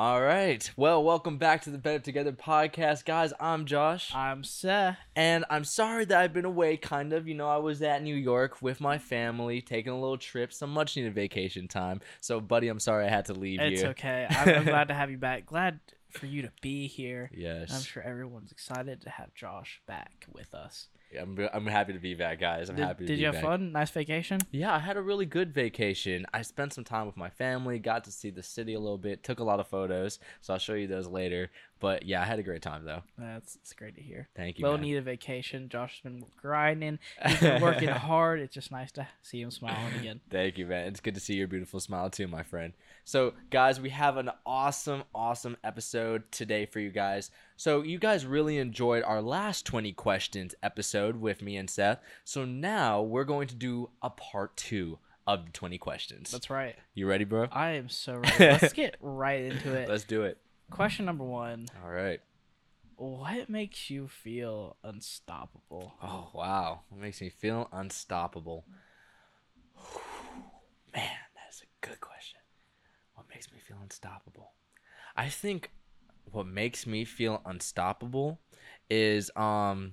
All right. Well, welcome back to the Better Together podcast, guys. I'm Josh, I'm Seth. and I'm sorry that I've been away. Kind of, you know, I was at New York with my family, taking a little trip, some much needed vacation time. So, buddy, I'm sorry I had to leave It's you. It's okay. I'm, I'm glad to have you back. Glad for you to be here. Yes, I'm sure everyone's excited to have Josh back with us. I'm, I'm happy to be back, guys. I'm did happy to be back. did you have back. fun? Nice vacation? Yeah, I had a really good vacation. I spent some time with my family, got to see the city a little bit, took a lot of photos, so I'll show you those later. But yeah, I had a great time though. That's it's great to hear. Thank you. Well man. needed vacation. Josh has been grinding. He's been working hard. It's just nice to see him smiling again. Thank you, man. It's good to see your beautiful smile too, my friend. So, guys, we have an awesome, awesome episode today for you guys. So, you guys really enjoyed our last 20 questions episode with me and Seth. So, now we're going to do a part two of the 20 questions. That's right. You ready, bro? I am so ready. Let's get right into it. Let's do it. Question number one. All right. What makes you feel unstoppable? Oh, wow. What makes me feel unstoppable? Man, that is a good question. What makes me feel unstoppable? I think what makes me feel unstoppable is um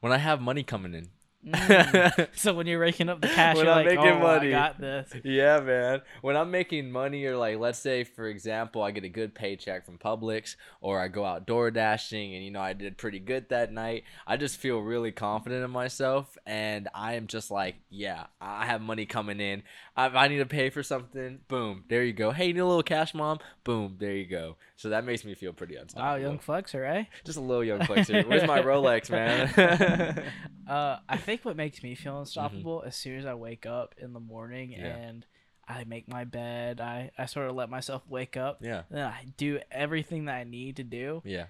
when I have money coming in. Mm. so when you're raking up the cash, When you're I'm like, making "Oh, money." I got this." Yeah, man. When I'm making money, or like, let's say, for example, I get a good paycheck from Publix, or I go out door dashing, and you know I did pretty good that night. I just feel really confident in myself, and I am just like, yeah, I have money coming in. If I need to pay for something, boom, there you go. Hey, you need a little cash, mom? Boom, there you go. So that makes me feel pretty Wow, unstoppable. young flexer, eh? just a little young flexer. Where's my Rolex, man? Uh, I think what makes me feel unstoppable as soon as I wake up in the morning Mm-hmm. Yeah. and I make my bed, I, I sort of let myself wake up, yeah, and then I do everything that I need to do. yeah.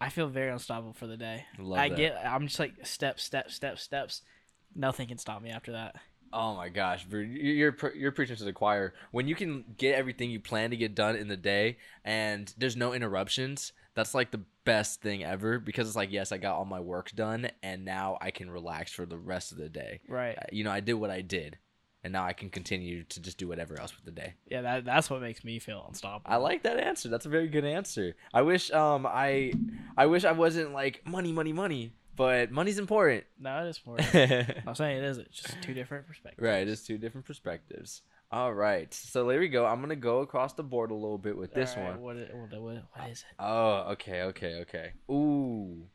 I feel very unstoppable for the day. Love I that. get, I'm just like step, step, step, steps. Nothing can stop me after that. Oh my gosh, bro. You- You're you're preaching to the choir. When you can get everything you plan to get done in the day and there's no interruptions, that's like the best thing ever because it's like, yes, I got all my work done and now I can relax for the rest of the day. Right. Uh, You know, I did what I did and now I can continue to just do whatever else with the day. Yeah, that, that's what makes me feel unstoppable. I like that answer. That's a very good answer. I wish um I I wish I wasn't like money, money, money, but money's important. No, it is important. I'm saying it is. It's just two different perspectives. Right. It's two different perspectives. All right. So there we go. I'm gonna go across the board a little bit with this right, one. What, i- what, what, what is it? Oh, okay, okay, okay. Ooh.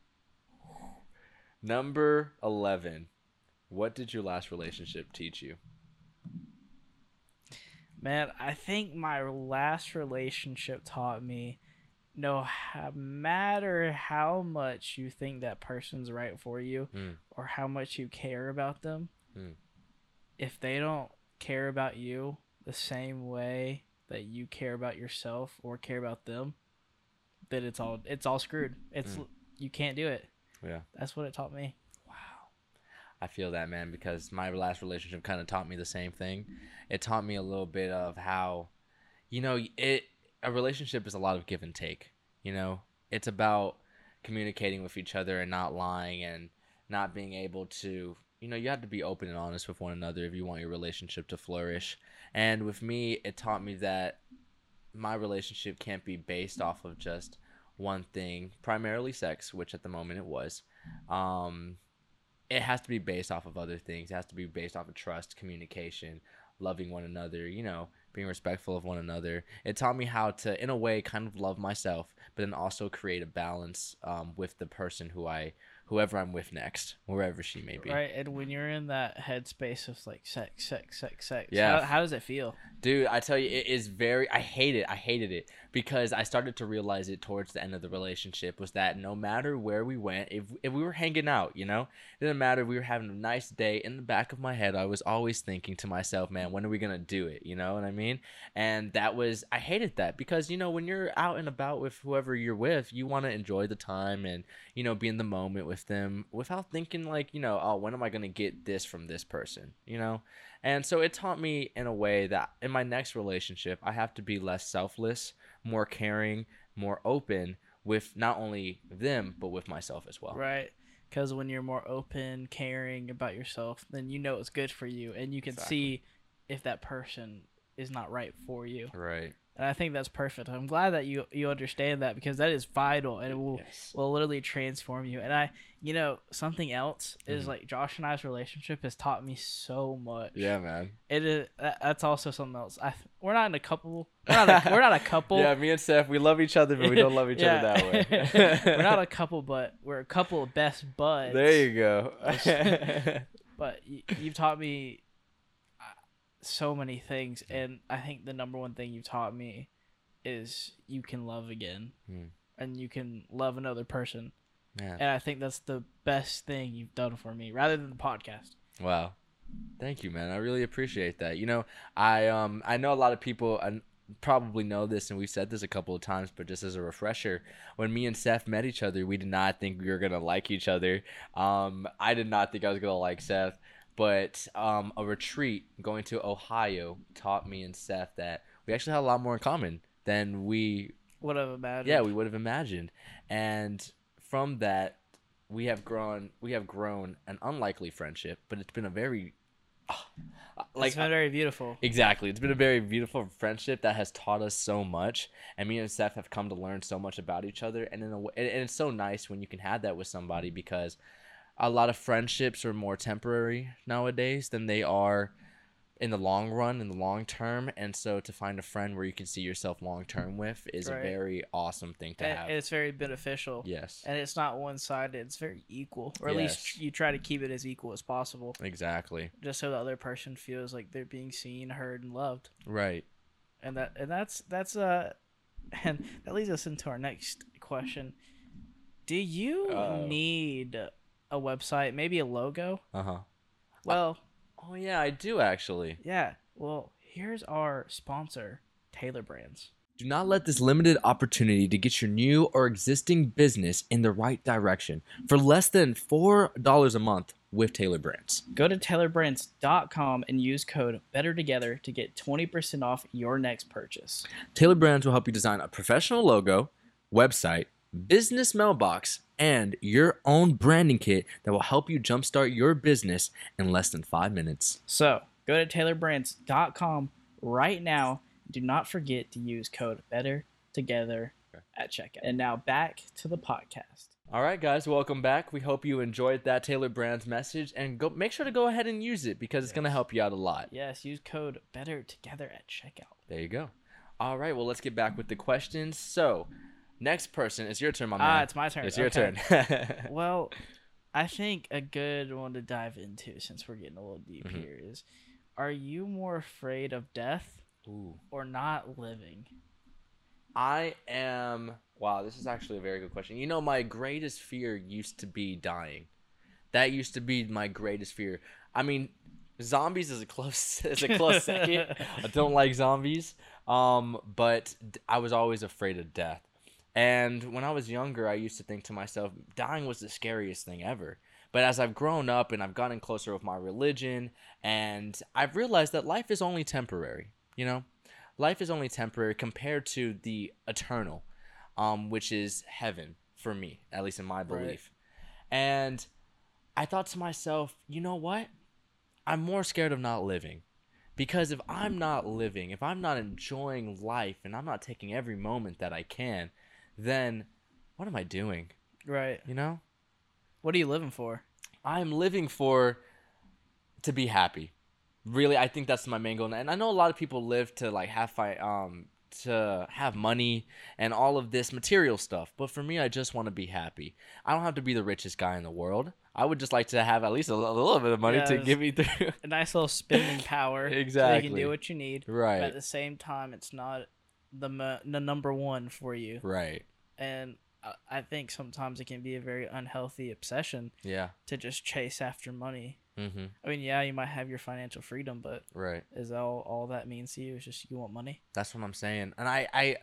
Number 11. What did your last relationship teach you? Man, I think my last relationship taught me no matter how much you think that person's right for you Mm. or how much you care about them, Mm. if they don't care about you the same way that you care about yourself or care about them, then it's all it's all screwed. It's Mm. you can't do it. Yeah. That's what it taught me. Wow. I feel that, man, because my last relationship kind of taught me the same thing. It taught me a little bit of how, you know, it a relationship is a lot of give and take. You know, it's about communicating with each other and not lying and not being able to, you know, you have to be open and honest with one another if you want your relationship to flourish. And with me, it taught me that my relationship can't be based off of just one thing, primarily sex, which at the moment it was. Um, it has to be based off of other things. It has to be based off of trust, communication, loving one another, you know, being respectful of one another. It taught me how to, in a way, kind of love myself, but then also create a balance um, with the person who I, whoever I'm with next, wherever she may be. Right, and when you're in that headspace of like sex, sex, sex, sex, Yeah. how, how does it feel? Dude, I tell you, it is very. I hate it. I hated it because I started to realize it towards the end of the relationship was that no matter where we went, if if we were hanging out, you know, it didn't matter. if We were having a nice day. In the back of my head, I was always thinking to myself, "Man, when are we gonna do it?" You know what I mean? And that was I hated that because you know when you're out and about with whoever you're with, you want to enjoy the time and you know be in the moment with them without thinking like you know, oh, when am I gonna get this from this person? You know. And so it taught me in a way that in my next relationship, I have to be less selfless, more caring, more open with not only them, but with myself as well. Right. Because when you're more open, caring about yourself, then you know it's good for you, and you can Exactly. see if that person is not right for you. Right. And I think that's perfect. I'm glad that you you understand that because that is vital and it will Yes. will literally transform you. And I, you know, something else is Mhm. like Josh and I's relationship has taught me so much. Yeah, man. it is. That's also something else. I we're not in a couple. We're not. A, we're not a couple. Yeah, me and Steph, we love each other, but we don't love each Yeah. other that way. we're not a couple, but we're a couple of best buds. There you go. But y- you've taught me so many things, and I think the number one thing you've taught me is you can love again, Hmm. and you can love another person, Man. and I think that's the best thing you've done for me, rather than the podcast. Wow. Thank you, man. I really appreciate that. You know, I um I know a lot of people uh, probably know this and we've said this a couple of times, but just as a refresher, when me and Seth met each other, we did not think we were going to like each other. Um I did not think I was going to like Seth, but um a retreat going to Ohio taught me and Seth that we actually had a lot more in common than we Would have imagined. yeah we would have imagined and from that we have grown we have grown an unlikely friendship but it's been a very like it's been very beautiful. exactly it's been a very beautiful friendship that has taught us so much and me and Seth have come to learn so much about each other and in a way, and it's so nice when you can have that with somebody because a lot of friendships are more temporary nowadays than they are in the long run in the long term and so to find a friend where you can see yourself long term with is Right. a very awesome thing to And have it's very beneficial. yes And it's not one sided, it's very equal. Or at least you try to keep it as equal as possible. Exactly. Just so the other person feels like they're being seen, heard, and loved. Right. and that and that's that's uh and that leads us into our next question do you Uh-oh. need a website maybe a logo Uh huh. well Oh yeah, I do actually. yeah well here's our sponsor tailor brands Do not let this limited opportunity to get your new or existing business in the right direction for less than four dollars a month with Tailor Brands. go to tailorbrands.com and use code better together to get 20% off your next purchase Taylor Brands will help you design a professional logo, website, business mailbox, and your own branding kit that will help you jumpstart your business in less than five minutes. so go to tailorbrands.com right now do not forget to use code better together at checkout and now back to the podcast All right, guys, welcome back. We hope you enjoyed that Tailor Brands message, and go make sure to go ahead and use it because it's gonna help you out a lot. Yes, use code better together at checkout. There you go. All right, well, let's get back with the questions. So, next person, it's your turn, my Ah, man. it's my turn. It's your Okay. turn. Well, I think a good one to dive into since we're getting a little deep Mhm. here is are you more afraid of death Ooh. or not living? I am. Wow, this is actually a very good question. You know, my greatest fear used to be dying. That used to be my greatest fear. I mean, zombies is a close is a close second. I don't like zombies. Um, but I was always afraid of death. And when I was younger, I used to think to myself, dying was the scariest thing ever. But as I've grown up and I've gotten closer with my religion, and I've realized that life is only temporary. You know, life is only temporary compared to the eternal, um, which is heaven for me, at least in my belief. And I thought to myself, you know what? I'm more scared of not living. Because if I'm not living, if I'm not enjoying life and I'm not taking every moment that I can, then what am I doing? Right. You know? What are you living for? I'm living for to be happy. Really, I think that's my main goal. And I know a lot of people live to like have fi- um to have money and all of this material stuff. But for me, I just want to be happy. I don't have to be the richest guy in the world. I would just like to have at least a, little bit of money to Yes. get me through. A nice little spending power. Exactly. So you can do what you need. Right. But at the same time, it's not the mo- the number one for you. Right. And I- I think sometimes it can be a very unhealthy obsession Yeah. to just chase after money. Mm-hmm. I mean, yeah, you might have your financial freedom, but Right. is that all, all that means to you? Is just you want money? That's what I'm saying. And I, I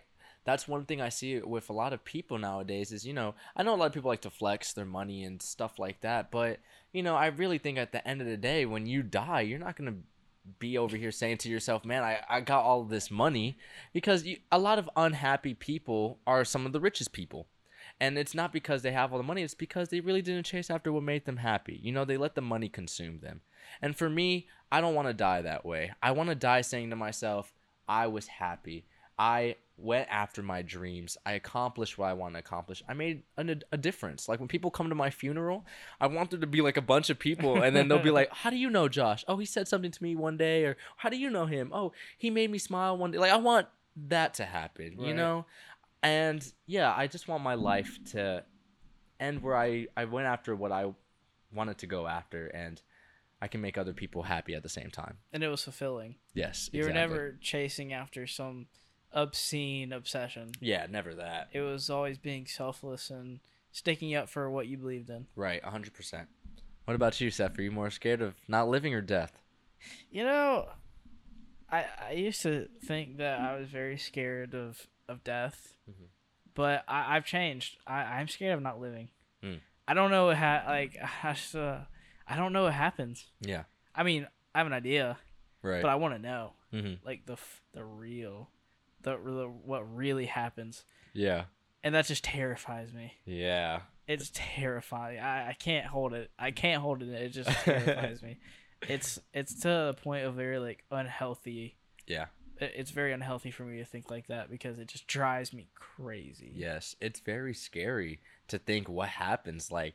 that's one thing I see with a lot of people nowadays is, you know, I know a lot of people like to flex their money and stuff like that, but you know, I really think at the end of the day when you die, you're not going to be over here saying to yourself, "Man, I, I got all this money," because you, a lot of unhappy people are some of the richest people. And it's not because they have all the money, it's because they really didn't chase after what made them happy. You know, they let the money consume them. And for me, I don't want to die that way. I want to die saying to myself, I was happy. I went after my dreams. I accomplished what I want to accomplish. I made a, a difference. Like when people come to my funeral, I want there to be like a bunch of people, and then they'll be like, "How do you know Josh? Oh, he said something to me one day, or how do you know him? Oh, he made me smile one day." Like I want that to happen, you know. And yeah, I just want my life to end where I I went after what I wanted to go after, and I can make other people happy at the same time. And it was fulfilling. Yes, You were exactly. never chasing after some obscene obsession. Yeah, never that. It was always being selfless and sticking up for what you believed in. Right, 100%. What about you, Seth? Are you more scared of not living or death? You know, I I used to think that I was very scared of of death, Mhm. but I, I've changed. I I'm scared of not living. Mm. I don't know what ha- like I just, uh, I don't know what happens. Yeah. I mean, I have an idea, Right. but I want to know mm-hmm. like the f- the real, the, the what really happens, Yeah. and that just terrifies me. Yeah. It's terrifying. I, I can't hold it. I can't hold it. It just terrifies me. It's it's to the point of very like unhealthy. Yeah. it- It's very unhealthy for me to think like that because it just drives me crazy. Yes. It's very scary to think what happens like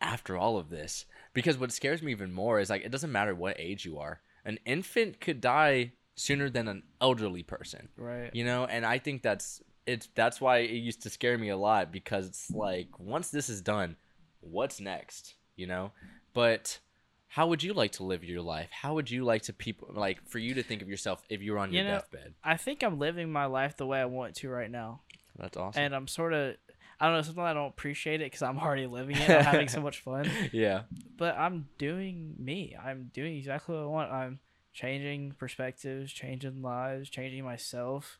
after all of this. Because what scares me even more is like it doesn't matter what age you are. An infant could die sooner than an elderly person. Right. you know and i think that's it's that's why it used to scare me a lot because it's like once this is done what's next you know but how would you like to live your life how would you like to people like for you to think of yourself if you were on You your know- deathbed I think I'm living my life the way I want to right now, that's awesome and I'm sort of. I don't know. Sometimes I don't appreciate it because I'm already living it. I'm having so much fun. yeah but I'm doing me. I'm doing exactly what I want. I'm changing perspectives, changing lives, changing myself.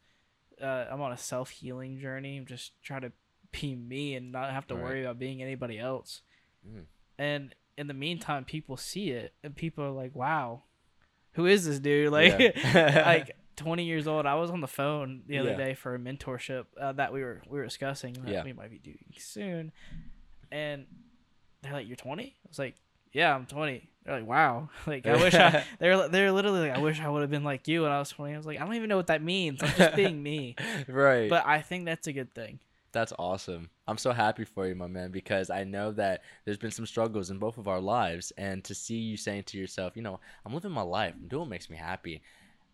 Uh, I'm on a self healing journey. I'm just trying to be me and not have to Right. worry about being anybody else. Mm. And in the meantime, people see it and people are like, "Wow, who is this dude?" Like, Yeah. like 20 years old. I was on the phone the other Yeah. day for a mentorship uh, that we were we were discussing that Yeah. we might be doing soon, and they're like, "You're 20?" I was like, "Yeah, I'm 20." They're like, "Wow!" Like I wish I they're they're literally like, "I wish I would have been like you when I was 20." I was like, "I don't even know what that means. I'm just being me." right But I think that's a good thing. That's awesome. I'm so happy for you, my man, because I know that there's been some struggles in both of our lives. And to see you saying to yourself, you know, I'm living my life, I'm doing what makes me happy.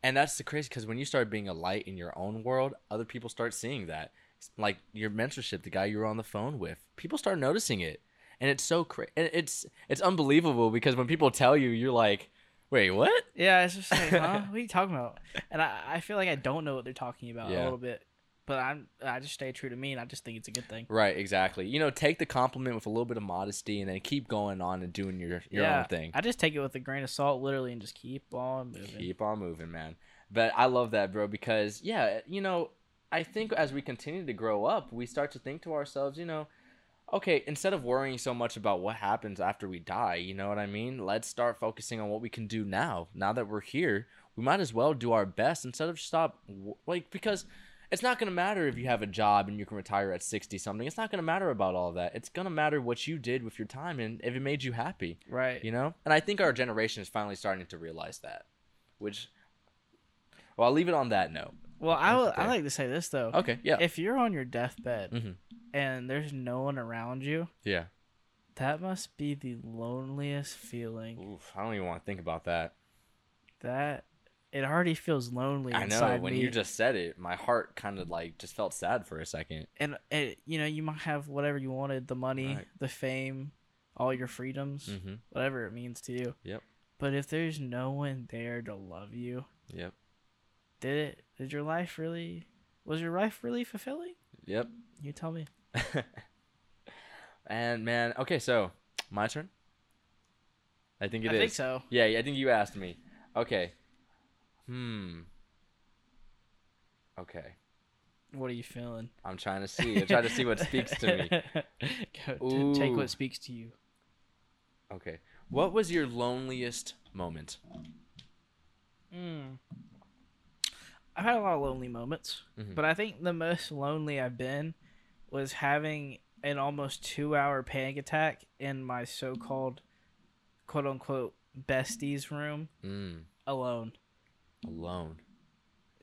And that's the crazy because when you start being a light in your own world, other people start seeing that. Like your mentorship, the guy you were on the phone with, people start noticing it. And it's so crazy. It's it's unbelievable because when people tell you, you're like, wait, what? Yeah, it's just like, huh? What are you talking about? And I, I feel like I don't know what they're talking about Yeah. a little bit, but I'm I just stay true to me, and I just think it's a good thing. Right, exactly. You know, take the compliment with a little bit of modesty and then keep going on and doing your, your yeah, own thing. I just take it with a grain of salt, literally, and just keep on moving. Keep on moving, man. But I love that, bro, because yeah, you know, I think as we continue to grow up, we start to think to ourselves, you know, okay, instead of worrying so much about what happens after we die, you know what I mean? Let's start focusing on what we can do now. Now that we're here, we might as well do our best instead of stop like because it's not going to matter if you have a job and you can retire at 60 something. It's not going to matter about all that. It's going to matter what you did with your time and if it made you happy Right. you know and i think our generation is finally starting to realize that which well i'll leave it on that note Well, I That's would, the I like to say this though. okay yeah If you're on your deathbed Mhm. and there's no one around you, yeah that must be the loneliest feeling. Oof, i don't even want to think about that That it already feels lonely i know when me. you just said it my heart kind of like just felt sad for a second and it, you know, you might have whatever you wanted, the money, Right. the fame, all your freedoms, mm-hmm whatever it means to you. Yep. But if there's no one there to love you, yep did it? Did your life really? Was your life really fulfilling? yep You tell me. and man okay so my turn i think it I is. think so. yeah i think you asked me okay hmm okay What are you feeling? i'm trying to see i'm trying to see what speaks to me Go, take what speaks to you. Okay. What was your loneliest moment? Mm. I've had a lot of lonely moments, Mhm. but I think the most lonely I've been was having an almost two hour panic attack in my so called quote unquote besties room Mm, alone. alone.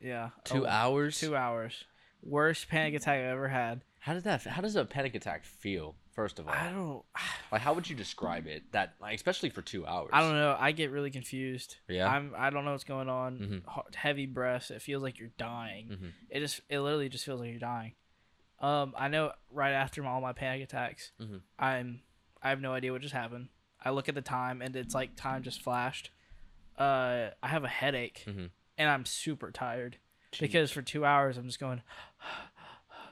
Yeah. Two Oh, hours. Two hours. Worst panic attack I've ever had. How did that? How does a panic attack feel? First of all, I don't. like how would you describe it? That like especially for two hours. I don't know. I get really confused. Yeah. I'm. I don't know what's going on. Mhm. H- Heavy breaths. It feels like you're dying. Mhm. It just. It literally just feels like you're dying. Um. I know. Right after my, all my panic attacks, Mhm. I'm. I have no idea what just happened. I look at the time and it's like time just flashed. Uh. I have a headache, Mhm. and I'm super tired Jeez. because for two hours I'm just going.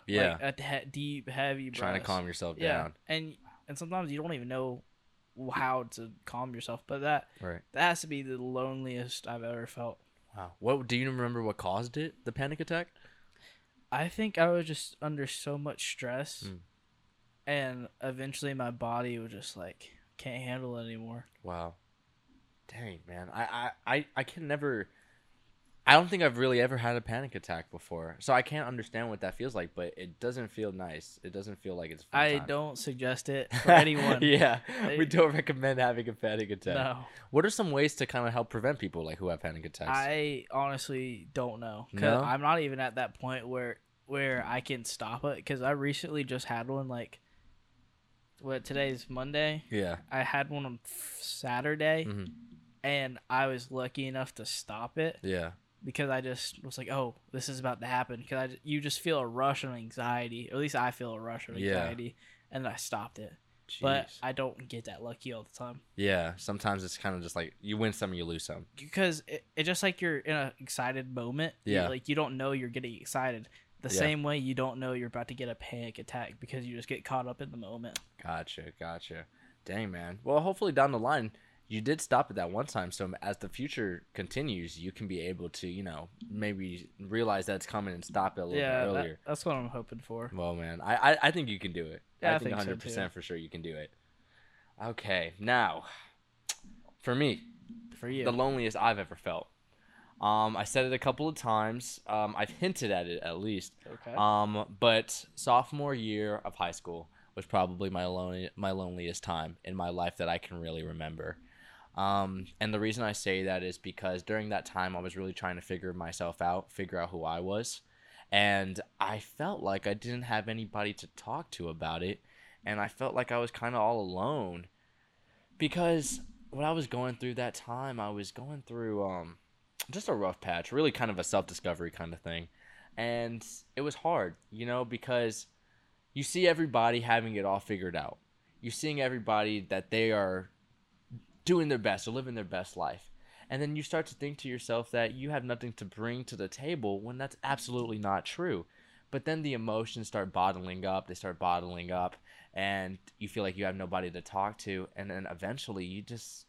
Yeah, Like, at the he- deep, heavy. trying to calm yourself Yeah, down. and and sometimes you don't even know how to calm yourself. But that Right. that has to be the loneliest I've ever felt. Wow. What do you remember? What caused it? The panic attack? I think I was just under so much stress, Mm. and eventually my body was just like can't handle it anymore. Wow. Dang, man. I, I, I, I can never. I don't think I've really ever had a panic attack before, so I can't understand what that feels like. But it doesn't feel nice. It doesn't feel like it's. fun I time. don't suggest it for anyone. yeah, They- we don't recommend having a panic attack. No, What are some ways to kind of help prevent people like who have panic attacks? I honestly don't know. 'Cause No? I'm not even at that point where where I can stop it. Because I recently just had one. Like, what today's Monday. yeah. I had one on Saturday, Mhm. and I was lucky enough to stop it Yeah. Because I just was like, "Oh, this is about to happen." Because I, you just feel a rush of anxiety, or at least I feel a rush of Yeah. anxiety, and I stopped it. But I don't get that lucky all the time yeah. Sometimes it's kind of just like you win some, and you lose some. because it, it's just like you're in an excited moment. Yeah. like you don't know you're getting excited. The Yeah. same way you don't know you're about to get a panic attack because you just get caught up in the moment. Gotcha, gotcha. Dang, man. Well, hopefully down the line, you did stop at that one time. So as the future continues, you can be able to, you know, maybe realize that it's coming and stop it a little Yeah, bit that- earlier. that's what I'm hoping for. Well, man, I, I, I think you can do it. Yeah, I I think think so, 100% for sure you can do it. Okay, now, for me, For you, the loneliest I've ever felt. Um, I said it a couple of times. Um, I've hinted at it at least. okay. Um, but sophomore year of high school was probably my lonely, my loneliest time in my life that I can really remember. Um, and the reason I say that is because during that time I was really trying to figure myself out, figure out who I was, and I felt like I didn't have anybody to talk to about it, and I felt like I was kind of all alone. Because when I was going through that time, I was going through um just a rough patch, really kind of a self-discovery kind of thing. And it was hard, you know, because you see everybody having it all figured out. You're seeing everybody that they are doing their best or living their best life. And then you start to think to yourself that you have nothing to bring to the table when that's absolutely not true. But then the emotions start bottling up, they start bottling up, and you feel like you have nobody to talk to. And then eventually you just,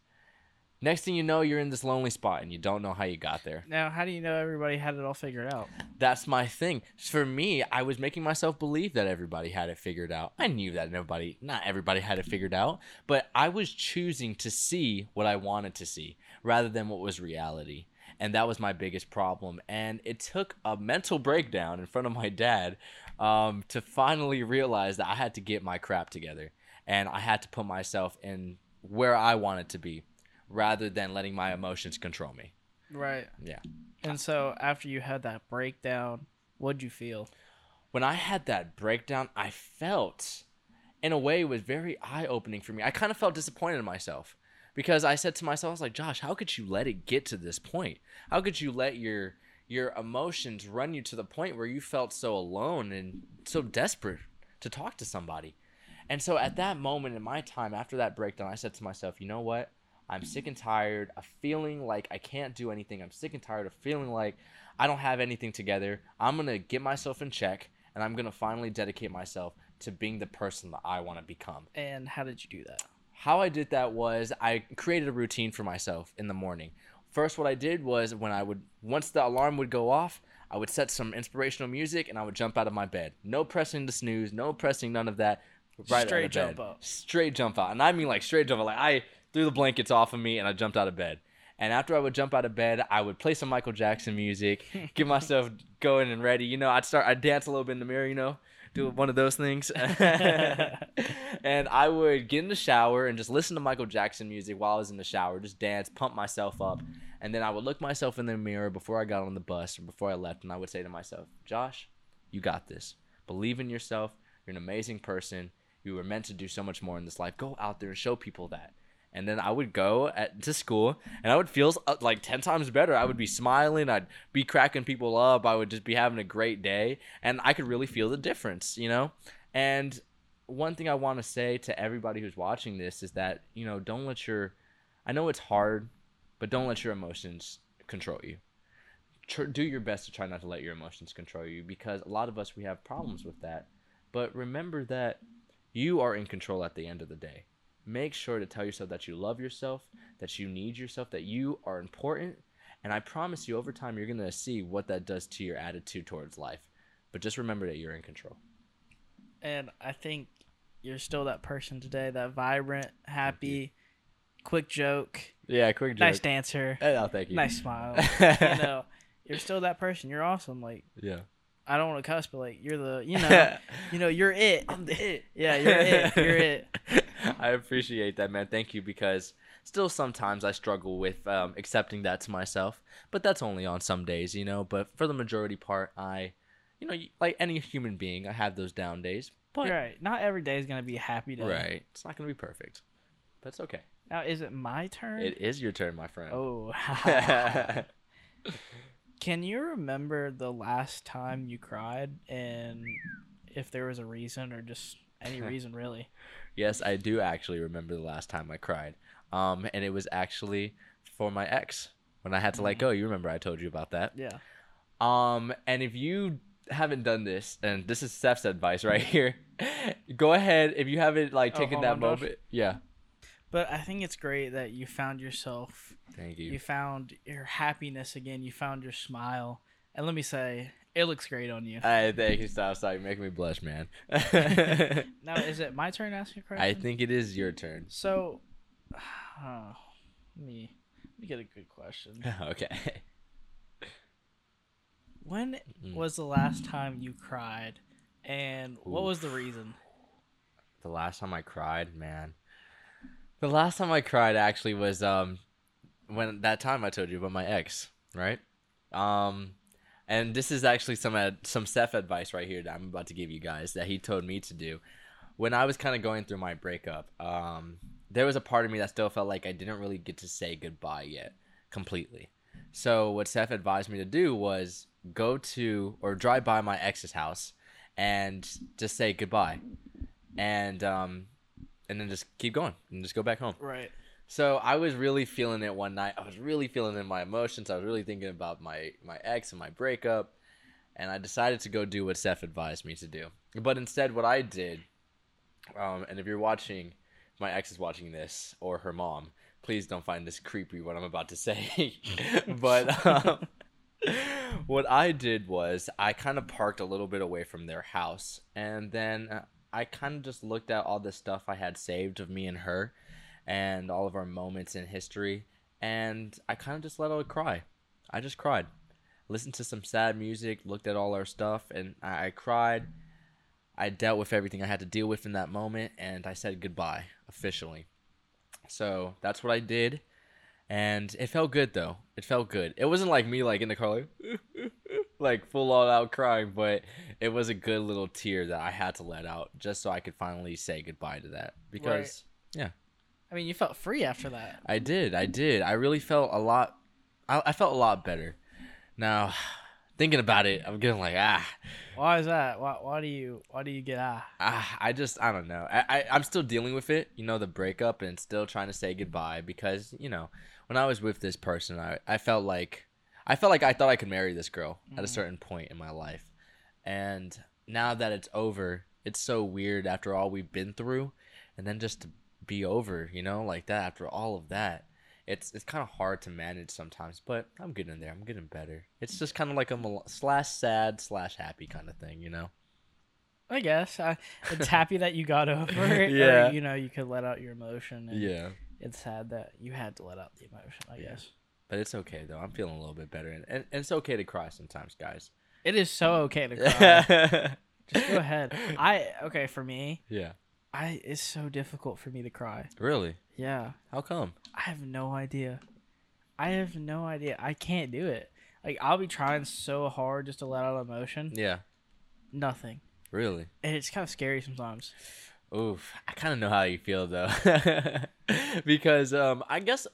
next thing you know, you're in this lonely spot and you don't know how you got there. Now, how do you know everybody had it all figured out? That's my thing. For me, I was making myself believe that everybody had it figured out. I knew that nobody, not everybody had it figured out, but I was choosing to see what I wanted to see rather than what was reality. And that was my biggest problem. And it took a mental breakdown in front of my dad um, to finally realize that I had to get my crap together and I had to put myself in where I wanted to be rather than letting my emotions control me. Right. Yeah. And so after you had that breakdown, what'd you feel? when I had that breakdown, I felt, in a way, it was very eye opening for me. I kind of felt disappointed in myself because I said to myself, I was like, Josh, how could you let it get to this point? How could you let your your emotions run you to the point where you felt so alone and so desperate to talk to somebody? And so at that moment in my time after that breakdown, I said to myself, you know what? I'm sick and tired of feeling like I can't do anything. I'm sick and tired of feeling like I don't have anything together. I'm going to get myself in check and I'm going to finally dedicate myself to being the person that I want to become. And how did you do that? How I did that was I created a routine for myself in the morning. First, what I did was when I would, once the alarm would go off, I would set some inspirational music and I would jump out of my bed. No pressing the snooze, no pressing none of that. Right Straight jump out. Straight jump out. And I mean like straight jump out. Like I threw the blankets off of me and I jumped out of bed. And after I would jump out of bed, I would play some Michael Jackson music, get myself going and ready. You know, I'd start, I'd dance a little bit in the mirror, you know, do one of those things. and I would get in the shower and just listen to Michael Jackson music while I was in the shower, just dance, pump myself up. And then I would look myself in the mirror before I got on the bus or before I left, and I would say to myself, Josh, you got this. Believe in yourself. You're an amazing person. You were meant to do so much more in this life. Go out there and show people that. And then I would go at, to school, and I would feel uh, like ten times better. I would be smiling. I'd be cracking people up. I would just be having a great day, and I could really feel the difference, you know. And one thing I want to say to everybody who's watching this is that you know don't let your I know it's hard, but don't let your emotions control you. Tr- do your best to try not to let your emotions control you because a lot of us we have problems with that. But remember that you are in control at the end of the day. Make sure to tell yourself that you love yourself, that you need yourself, that you are important, and I promise you over time you're going to see what that does to your attitude towards life. But just remember that you're in control. And I think you're still that person today, that vibrant, happy, quick joke, Yeah, quick joke. nice dancer, Oh, thank you. nice smile. you know, you're still that person. You're awesome. Like Yeah. I don't want to cuss, but like you're the, you know, you know, you're it. I'm the it. Yeah, you're it. You're it. I appreciate that, man. Thank you because still sometimes I struggle with um, accepting that to myself, but that's only on some days, you know. But for the majority part, I, you know, like any human being, I have those down days. But right. Not every day is gonna be a happy day. right, it's not gonna be perfect, but it's okay. Now, is it my turn? It is your turn, my friend. Oh. Can you remember the last time you cried and if there was a reason or just any reason really? Yes, I do actually remember the last time I cried. Um, and it was actually for my ex when I had to let Mhm. go. You remember I told you about that. Yeah. Um, and if you haven't done this, and this is Steph's advice right here, go ahead. If you haven't like Oh, taken hold that moment, yeah. But I think it's great that you found yourself. Thank You you. found your happiness again. You found your smile. And let me say, it looks great on you. I thank you, Steph. Stop, you're making me blush, man. Now, is it my turn to ask you a question? I think it is your turn. So, uh, let me let me get a good question. okay. When Mm. was the last time you cried, and what was the reason? The last time I cried, man. The last time I cried actually was um when that time I told you about my ex, right? Um and this is actually some ad- some Steph advice right here that I'm about to give you guys that he told me to do. When I was kind of going through my breakup, um there was a part of me that still felt like I didn't really get to say goodbye yet completely. So what Steph advised me to do was go to or drive by my ex's house and just say goodbye and um and then just keep going and just go back home. Right. So I was really feeling it one night. I was really feeling in my emotions. I was really thinking about my my ex and my breakup, and I decided to go do what Steph advised me to do. But instead, what I did, um, and if you're watching, my ex is watching this or her mom, please don't find this creepy what I'm about to say. but um, what I did was I kind of parked a little bit away from their house, and then uh, I kind of just looked at all the stuff I had saved of me and her and all of our moments in history. And I kind of just let out a cry. I just cried. Listened to some sad music, looked at all our stuff, and I, I cried. I dealt with everything I had to deal with in that moment, and I said goodbye officially. So that's what I did. And it felt good though. It felt good. It wasn't like me like in the car like like full all out crying, but it was a good little tear that I had to let out just so I could finally say goodbye to that. Because I mean, you felt free after that. I did. I did. I really felt a lot. I, I felt a lot better. Now, thinking about it, I'm getting like ah, Why is that? Why, why do you why do you get ah? ah. I just I don't know. I, I I'm still dealing with it. You know, the breakup and still trying to say goodbye because you know when I was with this person, I I felt like I felt like I thought I could marry this girl at a Mhm. certain point in my life, and now that it's over, it's so weird after all we've been through, and then just to be over, you know, like that after all of that. It's it's kind of hard to manage sometimes, but I'm getting there. I'm getting better. It's just kind of like a mel- slash sad slash happy kind of thing, you know. I guess I, it's happy that you got over it. Yeah. Or, you know, you could let out your emotion. And Yeah, It's sad that you had to let out the emotion. I Yeah. guess but it's okay though. I'm feeling a little bit better, and, and, and it's okay to cry sometimes, guys. it is so okay to cry. Just go ahead. I okay for me. yeah, I it's so difficult for me to cry. really? Yeah, How come? I have no idea. I have no idea. I can't do it. Like I'll be trying so hard just to let out emotion. Yeah. Nothing. Really. And it's kind of scary sometimes. Oof. I kind of know how you feel though, because um, I guess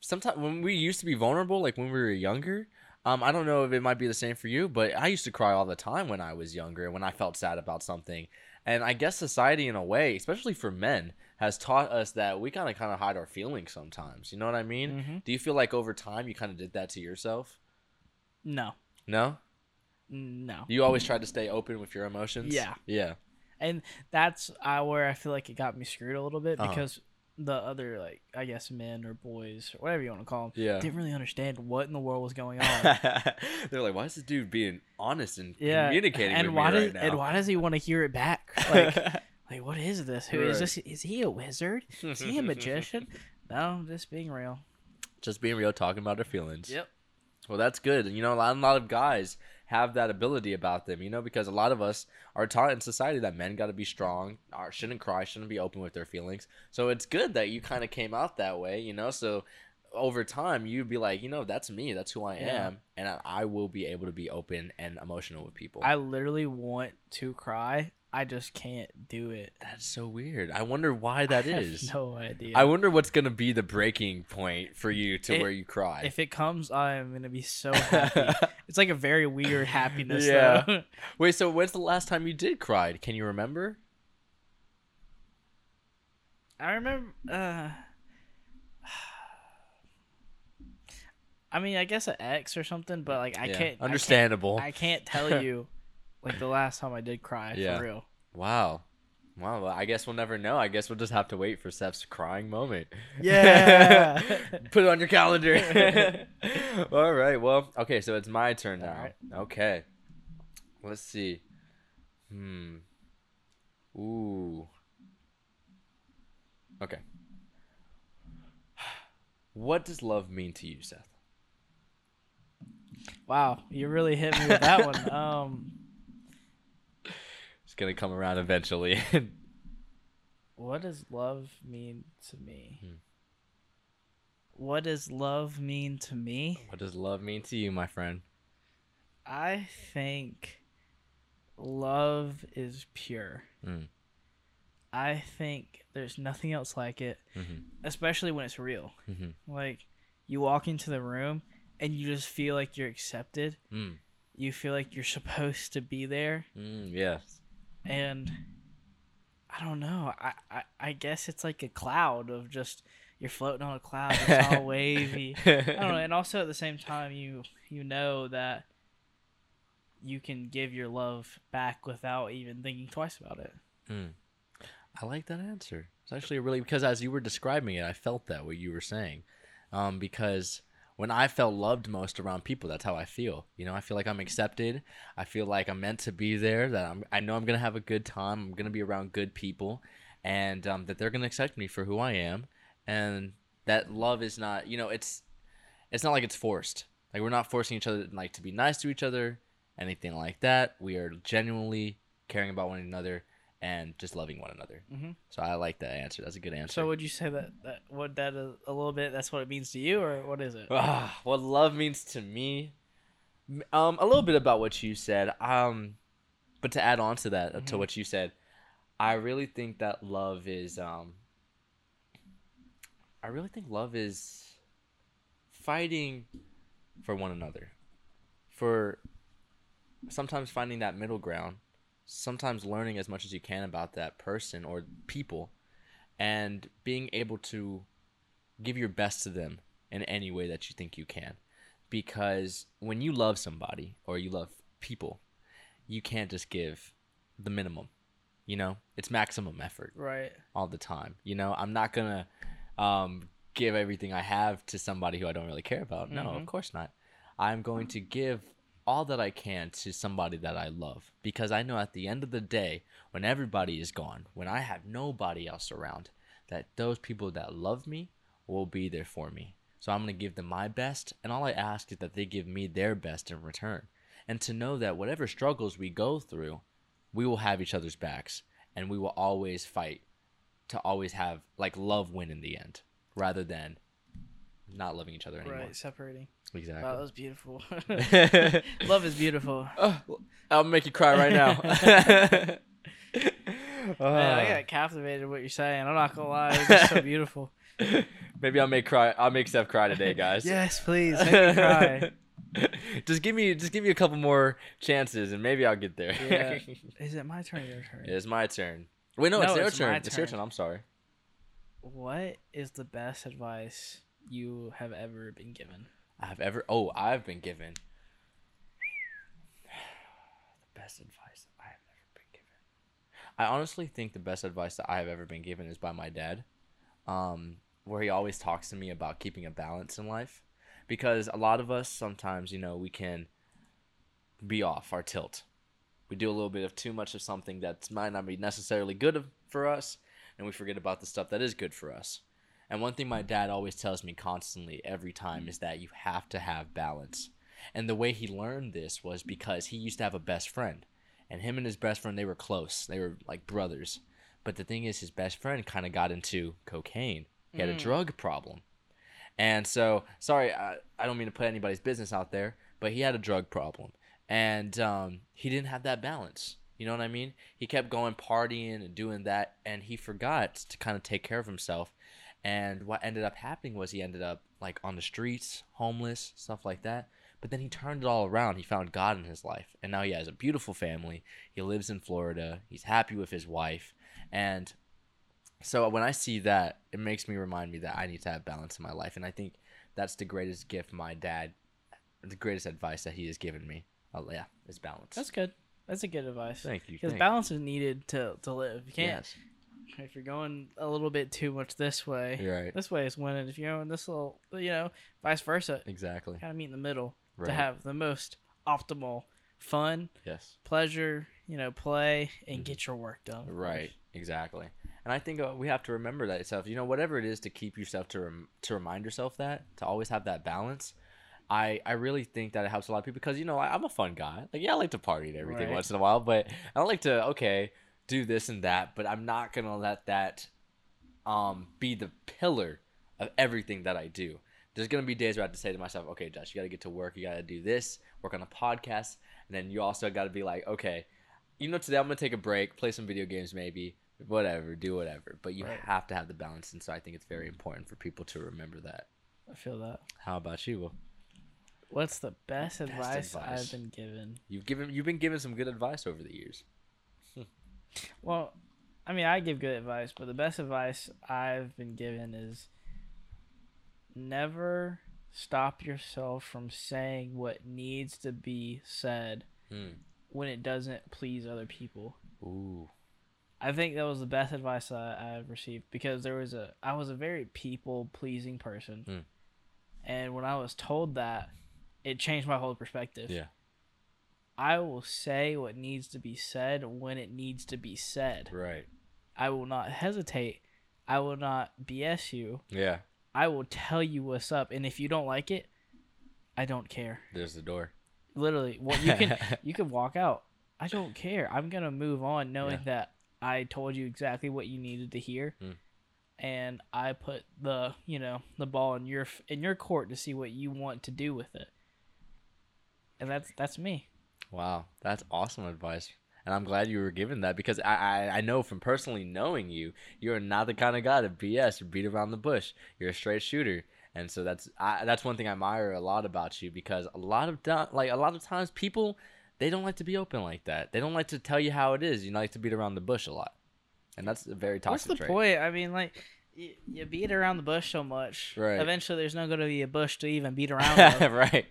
sometimes when we used to be vulnerable, like when we were younger, um, I don't know if it might be the same for you, but I used to cry all the time when I was younger, when I felt sad about something. And I guess society, in a way, especially for men, has taught us that we kind of kind of hide our feelings sometimes. You know what I mean? Mhm. Do you feel like over time you kind of did that to yourself? No. No. No. You always tried to stay open with your emotions. Yeah. Yeah. And that's uh, where I feel like it got me screwed a little bit Uh-huh. because the other like I guess men or boys or whatever you want to call them Yeah. didn't really understand what in the world was going on. They're like, why is this dude being honest and yeah. communicating and with why me does right now? and why does he want to hear it back? Like like what is this? Who is Right. this? Is he a wizard? Is he a magician? no, just being real. Just being real, talking about their feelings. Yep. Well, that's good. You know, a lot, a lot of guys have that ability about them. You know, because a lot of us are taught in society that men got to be strong, shouldn't cry, shouldn't be open with their feelings. So it's good that you kind of came out that way. You know, so over time you'd be like, you know, that's me, that's who I Yeah. am, and I, I will be able to be open and emotional with people. I literally want to cry. I just can't do it. that's so weird. I wonder why that I is. no idea. I wonder what's gonna be the breaking point for you to It- where you cry. if it comes, I'm gonna be so happy. it's like a very weird happiness. Yeah. Though. Wait, so when's the last time you did cry? Can you remember? I remember. Uh, I mean, I guess an ex or something, but like I Yeah, can't. I can't- Understandable. I can't, tell you, like the last time I did cry Yeah. for real. Wow. Wow. Well, I guess we'll never know. I guess we'll just have to wait for Seth's crying moment. Yeah. Put it on your calendar. All right. Well, okay. So it's my turn now. Right. Okay. Let's see. Hmm. Ooh. Okay. What does love mean to you, Seth? Wow, you really hit me with that one. Um, It's gonna come around eventually. what does love mean to me? Hmm. What does love mean to me? what does love mean to you, my friend? I think love is pure. Mm. I think there's nothing else like it, Mhm. especially when it's real. Mhm. Like you walk into the room and you just feel like you're accepted. Mm. You feel like you're supposed to be there, Mm. Yes. and I don't know. I I, I guess it's like a cloud of just you're floating on a cloud. It's all wavy. I don't know. And also at the same time, you you know that you can give your love back without even thinking twice about it. Mm. I like that answer. It's actually really because as you were describing it, I felt that what you were saying. Um, because when I felt loved most around people, that's how I feel. You know, I feel like I'm accepted. I feel like I'm meant to be there. That I'm, I know I'm gonna have a good time. I'm gonna be around good people, and um, that they're gonna accept me for who I am. And that love is not, you know, it's it's not like it's forced. Like we're not forcing each other like to be nice to each other, anything like that. We are genuinely caring about one another and just loving one another. Mhm. So I like that answer. That's a good answer. So would you say that that what that a, a little bit? That's what it means to you, or what is it? Ah, what love means to me, um, a little bit about what you said. Um, but to add on to that, uh, to Mhm. what you said, I really think that love is um. I really think love is fighting for one another, for sometimes finding that middle ground, sometimes learning as much as you can about that person or people, and being able to give your best to them in any way that you think you can. Because when you love somebody or you love people, you can't just give the minimum. You know, it's maximum effort Right. all the time. You know, I'm not gonna um, give everything I have to somebody who I don't really care about. No, of Mhm. course not. I'm going to give all that I can to somebody that I love because I know at the end of the day, when everybody is gone, when I have nobody else around, that those people that love me will be there for me. So I'm going to give them my best, and all I ask is that they give me their best in return. And to know that whatever struggles we go through, we will have each other's backs, and we will always fight to always have like love win in the end rather than not loving each other anymore. Right, separating. Exactly. Wow, that was beautiful. Love is beautiful. Oh, I'll make you cry right now. Man, I got captivated what you're saying. I'm not gonna lie, it's just so beautiful. Maybe I'll make cry. I'll make Steph cry today, guys. Yes, please make me cry. just give me, just give me a couple more chances, and maybe I'll get there. Yeah. Is it my turn or your turn? it's my turn. Wait, no, No, it's their it's turn. my It's your turn. turn. I'm sorry. What is the best advice you have ever been given? I've ever. Oh, I've been given the best advice I have ever been given. I honestly think the best advice that I have ever been given is by my dad, um, where he always talks to me about keeping a balance in life, because a lot of us sometimes, you know, we can be off our tilt. We do a little bit of too much of something that might not be necessarily good for us, and we forget about the stuff that is good for us. And one thing my dad always tells me constantly every time is that you have to have balance. And the way he learned this was because he used to have a best friend. And him and his best friend, they were close. They were like brothers. But the thing is, his best friend kind of got into cocaine. He had a Mm. drug problem. And so, sorry, I, I don't mean to put anybody's business out there, but he had a drug problem. And um, he didn't have that balance. You know what I mean? He kept going partying and doing that, and he forgot to kind of take care of himself. And what ended up happening was he ended up like on the streets, homeless, stuff like that. But then he turned it all around. He found God in his life. And now he has a beautiful family. He lives in Florida. He's happy with his wife. And so when I see that, it makes me remind me that I need to have balance in my life. And I think that's the greatest gift my dad, the greatest advice that he has given me. Oh, yeah, is balance. That's good. That's a good advice. Thank you. Because balance is needed to, to live. You you. can't Yes, if you're going a little bit too much this way. you're right. This way is winning. If you're going this little, you know, vice versa, Exactly. kind of meet in the middle Right. to have the most optimal fun, yes. pleasure, you know, play, and get your work done. Mm-hmm. Right, exactly. And I think uh, we have to remember that itself. You know, whatever it is to keep yourself to rem- to remind yourself that to always have that balance. I I really think that it helps a lot of people because you know I, I'm a fun guy. Like yeah, I like to party and everything Right. once in a while, but I don't like to okay do this and that. But I'm not gonna let that um be the pillar of everything that I do. There's gonna be days where I have to say to myself, okay, Josh, you gotta get to work. You gotta do this, work on a podcast, and then you also gotta be like, okay, you know, today I'm gonna take a break, play some video games, maybe, whatever, do whatever. But you Right. have to have the balance, and so I think it's very important for people to remember that. I feel that. How about you? What's the best, advice, advice. I've been given? You've given you've been given some good advice over the years. Well, I mean, I give good advice, but the best advice I've been given is never stop yourself from saying what needs to be said Hmm. when it doesn't please other people. Ooh. I think that was the best advice I, I've received because there was a I was a very people pleasing person, Hmm. and when I was told that, it changed my whole perspective. Yeah. I will say what needs to be said when it needs to be said. Right. I will not hesitate. I will not BS you. Yeah. I will tell you what's up, and if you don't like it, I don't care. There's the door. Literally, well, you can you can walk out. I don't care. I'm gonna move on, knowing Yeah. that I told you exactly what you needed to hear, Mm. and I put the you know the ball in your in your court to see what you want to do with it. And that's that's me. Wow, that's awesome advice. And I'm glad you were given that because I, I, I know from personally knowing you, you're not the kind of guy to BS or beat around the bush. You're a straight shooter. And so that's I, that's one thing I admire a lot about you because a lot of do- like a lot of times people they don't like to be open like that. They don't like to tell you how it is. You like to beat around the bush a lot, and that's a very toxic. What's the trait. point? I mean, like you, you beat around the bush so much. Right. Eventually, there's not going to be a bush to even beat around. right,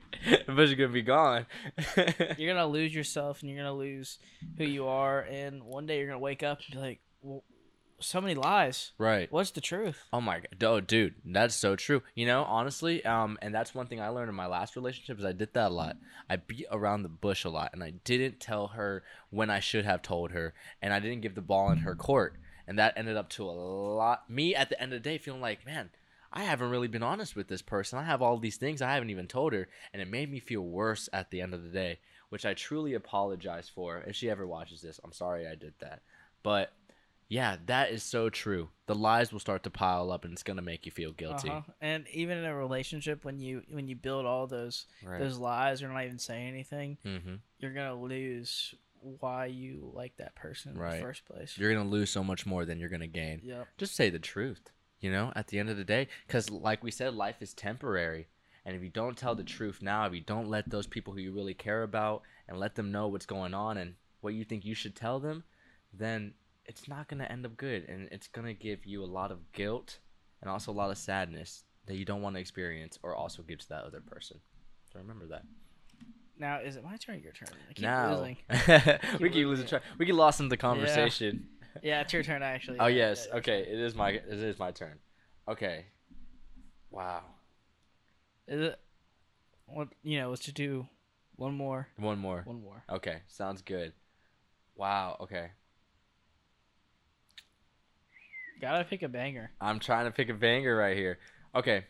the bush is gonna be gone. you're gonna lose yourself, and you're gonna lose who you are. And one day, you're gonna wake up and be like, "Well, so many lies. right. What's the truth?" Oh my god, oh, dude, that's so true. You know, honestly, um, and that's one thing I learned in my last relationship is I did that a lot. I beat around the bush a lot, and I didn't tell her when I should have told her, and I didn't give the ball in her court, and that ended up to a lot. Me at the end of the day feeling like, man, I haven't really been honest with this person. I have all these things I haven't even told her, and it made me feel worse at the end of the day, which I truly apologize for. If she ever watches this, I'm sorry I did that, but Yeah, that is so true. The lies will start to pile up and it's going to make you feel guilty. Uh-huh. And even in a relationship, when you when you build all those Right. those lies or not even saying anything, mm-hmm. you're gonna lose why you like that person in Right. the first place. You're going to lose so much more than you're going to gain. Yep. Just say the truth, you know, at the end of the day. Because, like we said, life is temporary. And if you don't tell the truth now, if you don't let those people who you really care about and let them know what's going on and what you think you should tell them, then it's not going to end up good. And it's going to give you a lot of guilt and also a lot of sadness that you don't want to experience or also give to that other person. So remember that. Now is it my turn or your turn? I keep now, losing. we keep losing track. We get lost in the conversation. Yeah, it's your turn actually. Oh Yeah, yes. yeah. Okay, it is my it is my turn. Okay. Wow. Is it? What you know? Let's just do one more. One more. One more. Okay, sounds good. Wow. Okay. Gotta pick a banger. I'm trying to pick a banger right here. Okay.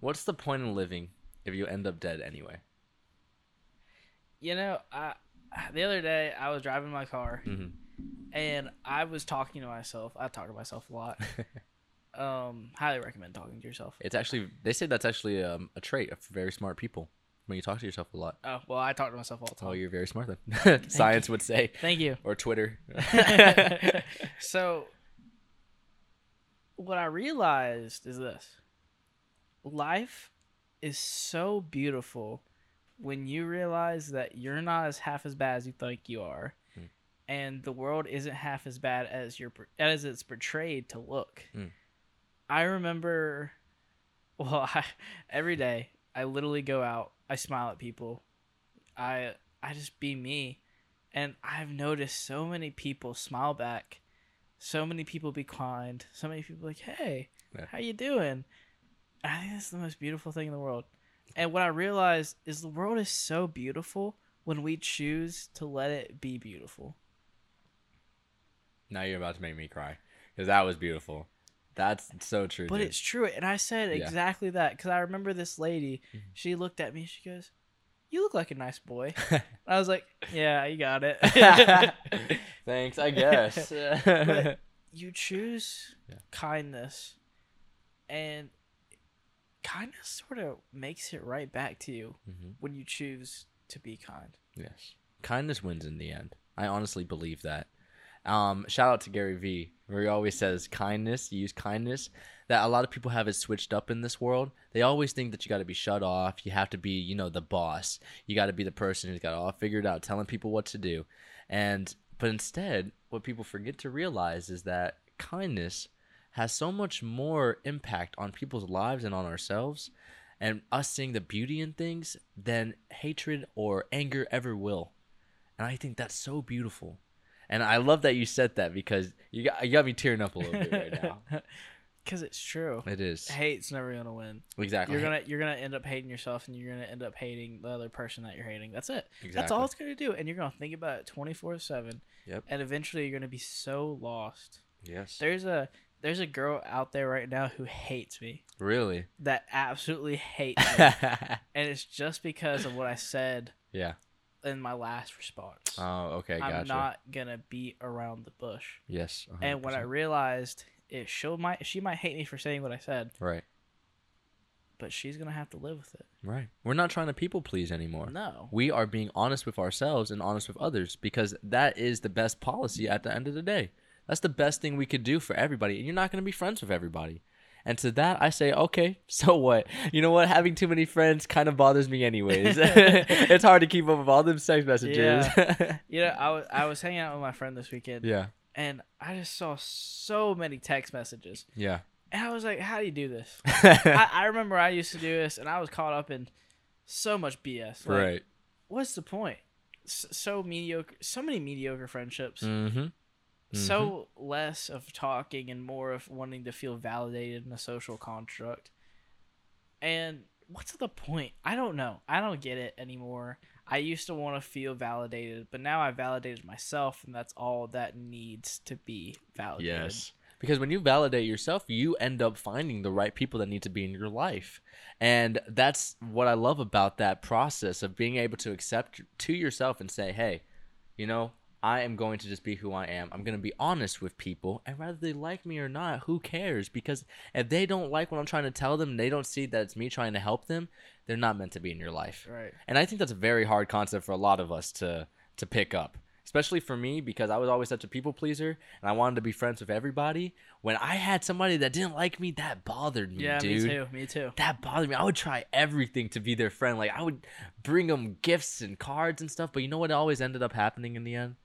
What's the point in living if you end up dead anyway? You know, I the other day I was driving my car hmm and I was talking to myself. I talk to myself a lot. Um, highly recommend talking to yourself. it's actually they say that's actually um, a trait of very smart people when you talk to yourself a lot. Oh well, I talk to myself all the time. Oh, you're very smart then. Science would say, Thank you. or Twitter. so what I realized is this. Life is so beautiful when you realize that you're not as half as bad as you think you are. Hmm. And the world isn't half as bad as you're as it's portrayed to look. Hmm. I remember well, I, every day I literally go out, I smile at people. I I just be me. And I've noticed so many people smile back. So many people be kind. So many people like, "Hey, Yeah. how you doing?" I think that's the most beautiful thing in the world. And what I realized is the world is so beautiful when we choose to let it be beautiful. now you're about to make me cry because that was beautiful. That's so true. But dude. it's true. And I said Yeah. exactly that because I remember this lady. Mhm. She looked at me. She goes, "You look like a nice boy." I was like, "Yeah, you got it." Thanks, I guess. But- you choose Yeah. kindness, and kindness sort of makes it right back to you Mhm. when you choose to be kind. Yes. Kindness wins in the end. I honestly believe that. Um, shout out to Gary Vee, where he always says kindness, use kindness. That a lot of people have it switched up in this world. They always think that you got to be shut off. You have to be, you know, the boss. You got to be the person who's got it all figured out, telling people what to do. And but instead, what people forget to realize is that kindness has so much more impact on people's lives and on ourselves and us seeing the beauty in things than hatred or anger ever will. And I think that's so beautiful. And I love that you said that because you got you got me tearing up a little bit right now. Because it's true. It is Hate's never gonna win. exactly. You're gonna you're gonna end up hating yourself, and you're gonna end up hating the other person that you're hating. That's it. exactly. That's all it's gonna do, and you're gonna think about it twenty four seven. Yep. And eventually, you're gonna be so lost. Yes. There's a there's a girl out there right now who hates me. Really. That absolutely hates me, and it's just because of what I said yeah. in my last response. Oh, okay. Gotcha. I'm not gonna beat around the bush. yes. And when I realized it, she might she might hate me for saying what I said, right. but she's gonna have to live with it. Right. We're not trying to people please anymore. No. We are being honest with ourselves and honest with others because that is the best policy at the end of the day. That's the best thing we could do for everybody. And you're not going to be friends with everybody. And to that, I say, okay, so what? You know what? Having too many friends kind of bothers me, anyways. it's hard to keep up with all them text messages. Yeah. You know, I was I was hanging out with my friend this weekend, yeah. and I just saw so many text messages, Yeah. and I was like, "How do you do this?" I, I remember I used to do this, and I was caught up in so much BS. Like, right. What's the point? So mediocre, so many mediocre friendships. Mm-hmm. So mm-hmm. less of talking and more of wanting to feel validated in a social construct. And what's the point? I don't know. I don't get it anymore. I used to want to feel validated, but now I validated myself, and that's all that needs to be validated. Yes. Because when you validate yourself, you end up finding the right people that need to be in your life. And that's what I love about that process of being able to accept to yourself and say, hey, you know, I am going to just be who I am. I'm going to be honest with people, and whether they like me or not, who cares? Because if they don't like what I'm trying to tell them, they don't see that it's me trying to help them, they're not meant to be in your life. Right. And I think that's a very hard concept for a lot of us to to pick up. Especially for me because I was always such a people pleaser and I wanted to be friends with everybody. When I had somebody that didn't like me, that bothered me, Yeah, dude me too. Me too. that bothered me. I would try everything to be their friend. Like I would bring them gifts and cards and stuff. But you know what always ended up happening in the end?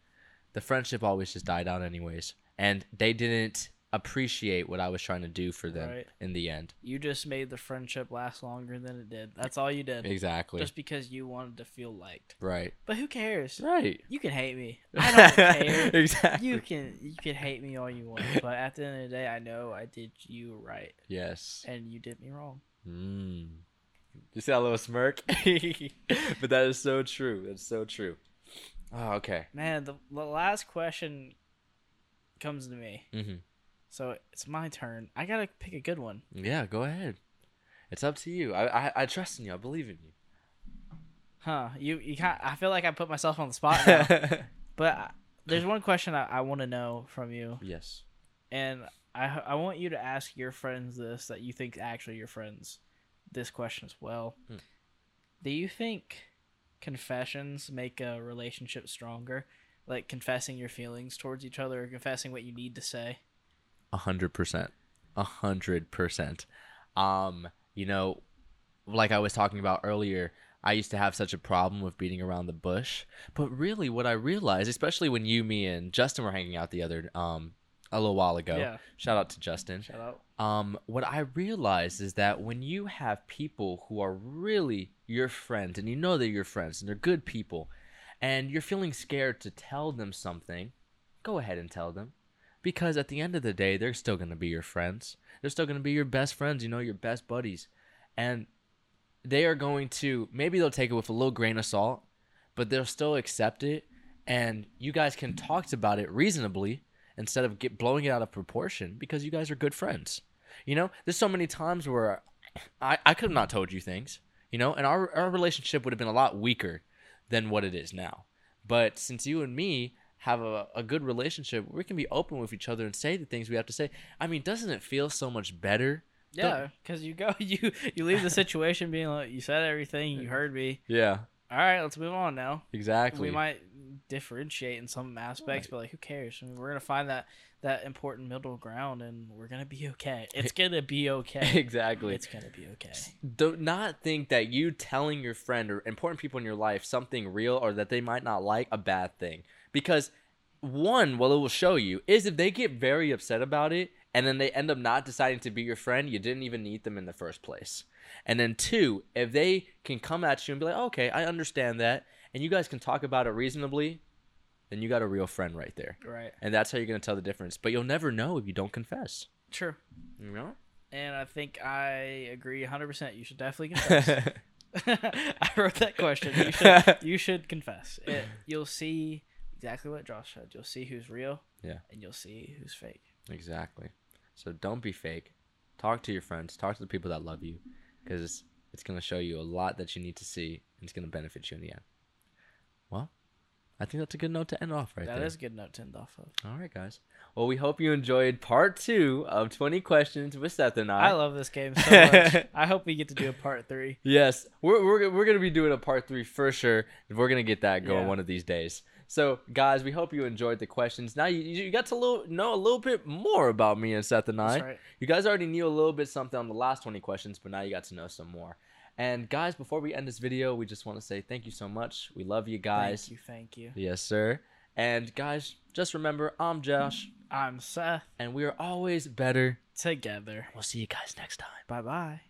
The friendship always just died out anyways, and they didn't appreciate what I was trying to do for them Right. in the end. You just made the friendship last longer than it did. That's all you did. Exactly. Just because you wanted to feel liked. right. But who cares? Right. You can hate me. I don't care. exactly. You can you can hate me all you want, but at the end of the day, I know I did you right, Yes. and you did me wrong. Mm. You see that little smirk? but that is so true. That's so true. Oh, okay. Man, the, the last question comes to me, hmm so it's my turn. I gotta pick a good one. Yeah, go ahead. It's up to you. I, I I trust in you. I believe in you. Huh? You you kind I feel like I put myself on the spot now, but I, there's one question I, I want to know from you, yes. and I I want you to ask your friends this that you think actually your friends this question as well. Hmm. Do you think confessions make a relationship stronger? Like confessing your feelings towards each other or confessing what you need to say? A hundred percent. A hundred percent. Um, you know, like I was talking about earlier, I used to have such a problem with beating around the bush. But really what I realized, especially when you, me, and Justin were hanging out the other um a little while ago. Yeah. Shout out to Justin. Shout out. um, what I realized is that when you have people who are really your friends and you know they're your friends and they're good people and you're feeling scared to tell them something, go ahead and tell them. Because at the end of the day, they're still going to be your friends. They're still going to be your best friends, you know, your best buddies. And they are going to, maybe they'll take it with a little grain of salt, but they'll still accept it. And you guys can talk about it reasonably instead of get blowing it out of proportion because you guys are good friends. You know, there's so many times where I, I could have not told you things, you know, and our, our relationship would have been a lot weaker than what it is now. But since you and me have a, a good relationship, we can be open with each other and say the things we have to say. I mean, doesn't it feel so much better? Yeah, because you go you you leave the situation being like you said everything you heard me. Yeah, All right, let's move on now. exactly. We might differentiate in some aspects, but like, who cares? I mean, we're gonna find that that important middle ground, and we're gonna be okay. It's gonna be okay. exactly. It's gonna be okay. do not not think that you telling your friend or important people in your life something real or that they might not like a bad thing because one what it will show you is if they get very upset about it and then they end up not deciding to be your friend you didn't even need them in the first place and then two if they can come at you and be like okay i understand that and you guys can talk about it reasonably then you got a real friend right there Right. and that's how you're going to tell the difference but you'll never know if you don't confess True. you know And I think I agree 100%. You should definitely confess. I wrote that question. You should, you should confess. It, you'll see exactly what Josh said. You'll see who's real. Yeah. And you'll see who's fake. Exactly. So don't be fake. Talk to your friends. Talk to the people that love you, because it's gonna show you a lot that you need to see, and it's gonna benefit you in the end. Well, I think that's a good note to end off right That there. is a good note to end off of. All right, guys. Well, we hope you enjoyed part two of 20 questions with Seth and I. I love this game so much. I hope we get to do a part three. Yes, we're, we're, we're going to be doing a part three for sure. We're going to get that going Yeah. one of these days. So, guys, we hope you enjoyed the questions. Now you, you got to little, know a little bit more about me and Seth and I. That's right. You guys already knew a little bit something on the last 20 questions, but now you got to know some more. And, guys, before we end this video, we just want to say thank you so much. We love you guys. Thank you. Thank you. Yes, sir. And, guys, just remember, I'm Josh, I'm Seth. and we are always better. Together. We'll see you guys next time. Bye bye.